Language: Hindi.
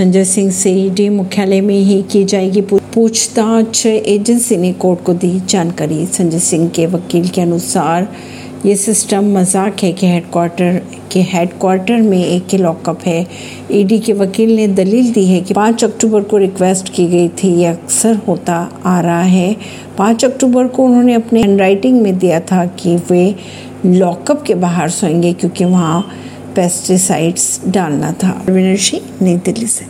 संजय सिंह से ईडी मुख्यालय में ही की जाएगी पूछताछ। एजेंसी ने कोर्ट को दी जानकारी। संजय सिंह के वकील के अनुसार, ये सिस्टम मज़ाक है कि हेडक्वार्टर के हेडक्वार्टर में एक ही लॉकअप है। ईडी के वकील ने दलील दी है कि 5 अक्टूबर को रिक्वेस्ट की गई थी। ये अक्सर होता आ रहा है। 5 अक्टूबर को उन्होंने अपने हैंडराइटिंग में दिया था कि वे लॉकअप के बाहर सोएँगे क्योंकि वहाँ पेस्टिसाइड्स डालना था। नई दिल्ली से।